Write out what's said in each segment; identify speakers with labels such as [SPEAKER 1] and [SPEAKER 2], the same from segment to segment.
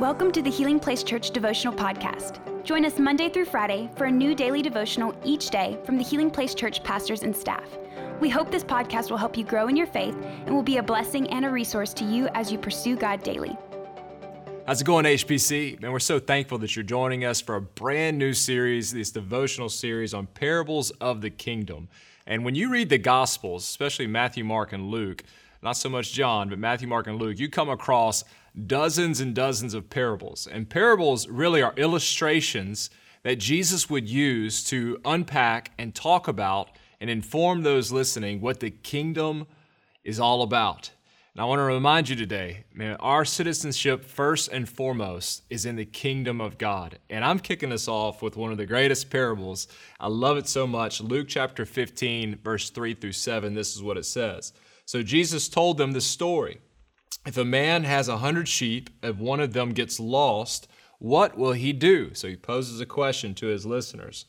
[SPEAKER 1] Welcome to the Healing Place Church Devotional Podcast. Join us Monday through Friday for a new daily devotional each day from the Healing Place Church pastors and staff. We hope this podcast will help you grow in your faith and will be a blessing and a resource to you as you pursue God daily.
[SPEAKER 2] How's it going, HPC? Man, we're so thankful that you're joining us for a brand new series, this devotional series on parables of the kingdom. And when you read the Gospels, especially Matthew, Mark, and Luke, not so much John, but Matthew, Mark, and Luke, you come across dozens and dozens of parables. And parables really are illustrations that Jesus would use to unpack and talk about and inform those listening what the kingdom is all about. And I want to remind you today, man, our citizenship first and foremost is in the kingdom of God. And I'm kicking us off with one of the greatest parables. I love it so much. Luke chapter 15, verse 3 through 7, this is what it says. So Jesus told them the story. If a man has a hundred sheep, if one of them gets lost, what will he do? So he poses a question to his listeners.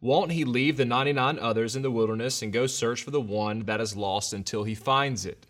[SPEAKER 2] Won't he leave the 99 others in the wilderness and go search for the one that is lost until he finds it?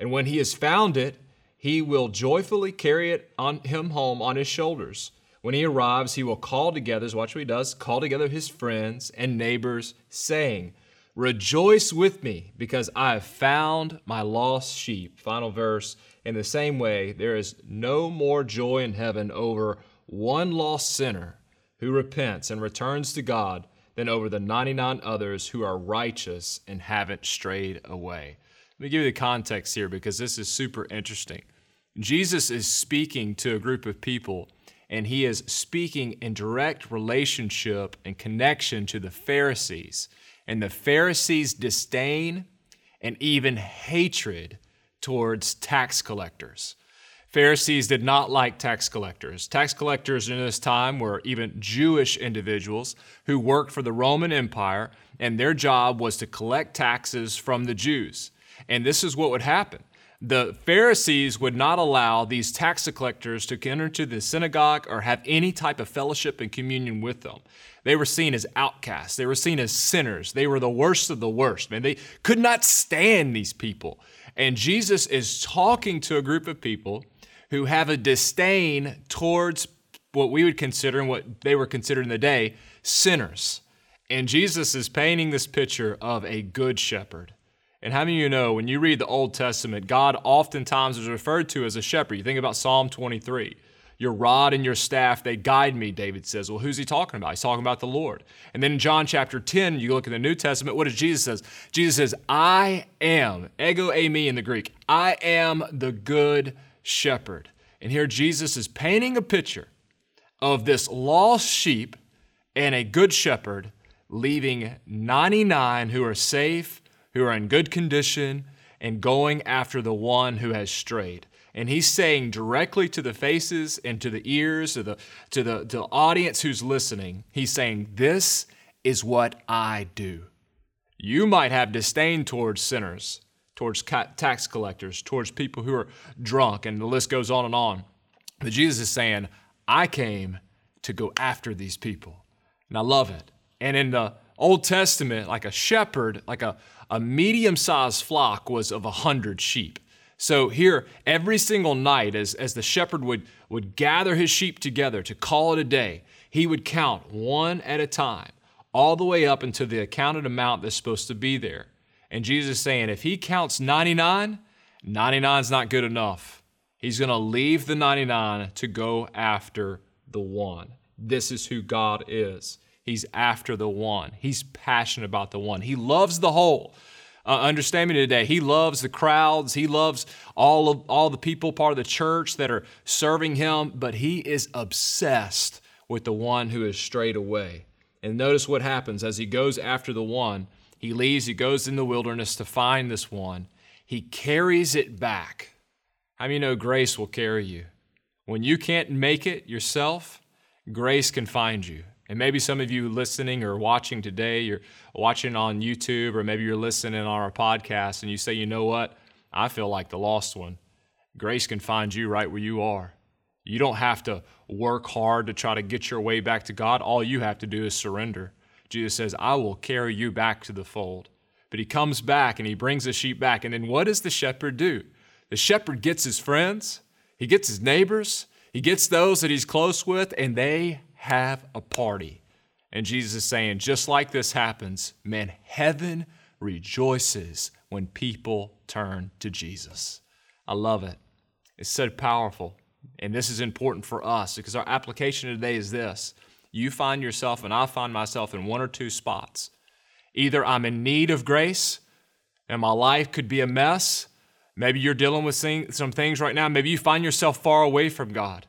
[SPEAKER 2] And when he has found it, he will joyfully carry it on him home on his shoulders. When he arrives, he will call together, watch what he does, call together his friends and neighbors, saying, Rejoice with me, because I have found my lost sheep. Final verse. In the same way, there is no more joy in heaven over one lost sinner who repents and returns to God than over the 99 others who are righteous and haven't strayed away. Let me give you the context here because this is super interesting. Jesus is speaking to a group of people, and he is speaking in direct relationship and connection to the Pharisees and the Pharisees' disdain and even hatred towards tax collectors. Pharisees did not like tax collectors. Tax collectors in this time were even Jewish individuals who worked for the Roman Empire, and their job was to collect taxes from the Jews. And this is what would happen the Pharisees would not allow these tax collectors to enter to the synagogue or have any type of fellowship and communion with them. They were seen as outcasts. They were seen as sinners. They were the worst of the worst, man. They could not stand these people. And Jesus is talking to a group of people who have a disdain towards what we would consider and what they were considered in the day sinners. And Jesus is painting this picture of a good shepherd and how many of you know when you read the Old Testament, God oftentimes is referred to as a shepherd? You think about Psalm 23. Your rod and your staff, they guide me, David says. Well, who's he talking about? He's talking about the Lord. And then in John chapter 10, you look at the New Testament, what does Jesus says? Jesus says, I am, ego eimi in the Greek, I am the good shepherd. And here Jesus is painting a picture of this lost sheep and a good shepherd leaving 99 who are safe who are in good condition and going after the one who has strayed. And he's saying directly to the faces and to the ears of the, to, the, to the audience who's listening, he's saying, This is what I do. You might have disdain towards sinners, towards tax collectors, towards people who are drunk, and the list goes on and on. But Jesus is saying, I came to go after these people. And I love it. And in the Old Testament, like a shepherd, like a, a medium sized flock was of a hundred sheep. So here, every single night, as, as the shepherd would, would gather his sheep together to call it a day, he would count one at a time, all the way up until the accounted amount that's supposed to be there. And Jesus is saying, if he counts 99, 99 is not good enough. He's going to leave the 99 to go after the one. This is who God is. He's after the one. He's passionate about the one. He loves the whole. Uh, understand me today. He loves the crowds. He loves all of all the people part of the church that are serving him, but he is obsessed with the one who is strayed away. And notice what happens as he goes after the one. He leaves, he goes in the wilderness to find this one. He carries it back. How many know grace will carry you? When you can't make it yourself, grace can find you. And maybe some of you listening or watching today, you're watching on YouTube, or maybe you're listening on our podcast and you say, you know what? I feel like the lost one. Grace can find you right where you are. You don't have to work hard to try to get your way back to God. All you have to do is surrender. Jesus says, I will carry you back to the fold. But he comes back and he brings the sheep back. And then what does the shepherd do? The shepherd gets his friends, he gets his neighbors, He gets those that he's close with, and they have a party. And Jesus is saying, just like this happens, man, heaven rejoices when people turn to Jesus. I love it. It's so powerful. And this is important for us because our application today is this you find yourself, and I find myself in one or two spots. Either I'm in need of grace and my life could be a mess. Maybe you're dealing with some things right now. Maybe you find yourself far away from God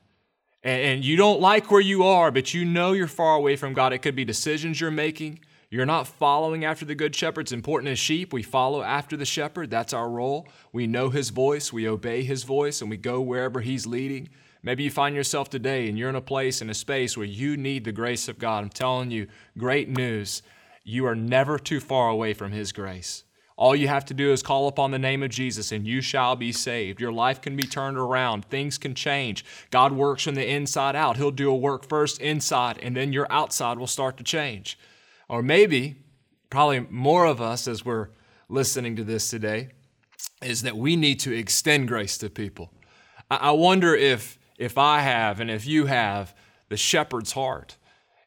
[SPEAKER 2] and you don't like where you are, but you know you're far away from God. It could be decisions you're making. You're not following after the good shepherd. It's important as sheep, we follow after the shepherd. That's our role. We know his voice, we obey his voice, and we go wherever he's leading. Maybe you find yourself today and you're in a place, in a space where you need the grace of God. I'm telling you, great news. You are never too far away from his grace. All you have to do is call upon the name of Jesus and you shall be saved. Your life can be turned around. Things can change. God works from the inside out. He'll do a work first inside and then your outside will start to change. Or maybe, probably more of us as we're listening to this today, is that we need to extend grace to people. I wonder if, if I have and if you have the shepherd's heart.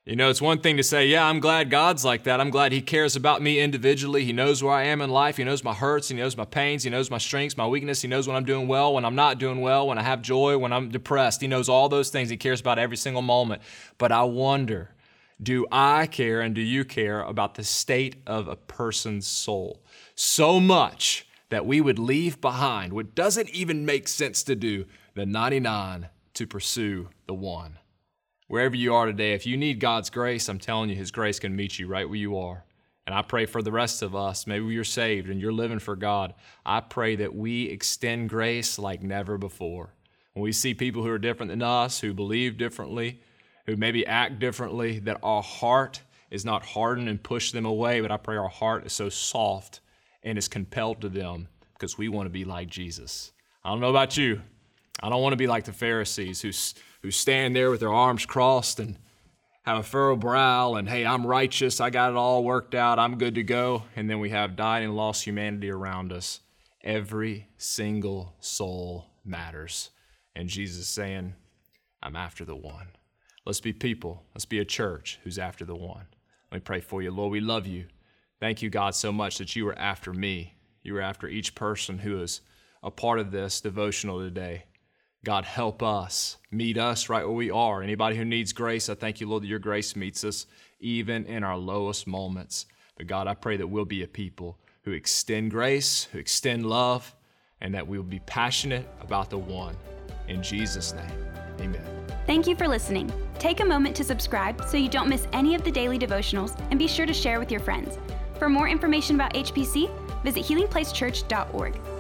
[SPEAKER 2] You know, it's one thing to say, yeah, I'm glad God's like that. I'm glad He cares about me individually. He knows where I am in life. He knows my hurts. He knows my pains. He knows my strengths, my weakness. He knows when I'm doing well, when I'm not doing well, when I have joy, when I'm depressed. He knows all those things. He cares about every single moment. But I wonder do I care and do you care about the state of a person's soul? So much that we would leave behind what doesn't even make sense to do, the 99 to pursue the one. Wherever you are today, if you need God's grace, I'm telling you, His grace can meet you right where you are. And I pray for the rest of us, maybe you're saved and you're living for God. I pray that we extend grace like never before. When we see people who are different than us, who believe differently, who maybe act differently, that our heart is not hardened and push them away, but I pray our heart is so soft and is compelled to them because we want to be like Jesus. I don't know about you. I don't want to be like the Pharisees who, who stand there with their arms crossed and have a furrowed brow and, hey, I'm righteous. I got it all worked out. I'm good to go. And then we have died and lost humanity around us. Every single soul matters. And Jesus is saying, I'm after the one. Let's be people. Let's be a church who's after the one. Let me pray for you. Lord, we love you. Thank you, God, so much that you were after me. You were after each person who is a part of this devotional today. God, help us, meet us right where we are. Anybody who needs grace, I thank you, Lord, that your grace meets us even in our lowest moments. But God, I pray that we'll be a people who extend grace, who extend love, and that we will be passionate about the one. In Jesus' name, amen.
[SPEAKER 1] Thank you for listening. Take a moment to subscribe so you don't miss any of the daily devotionals and be sure to share with your friends. For more information about HPC, visit healingplacechurch.org.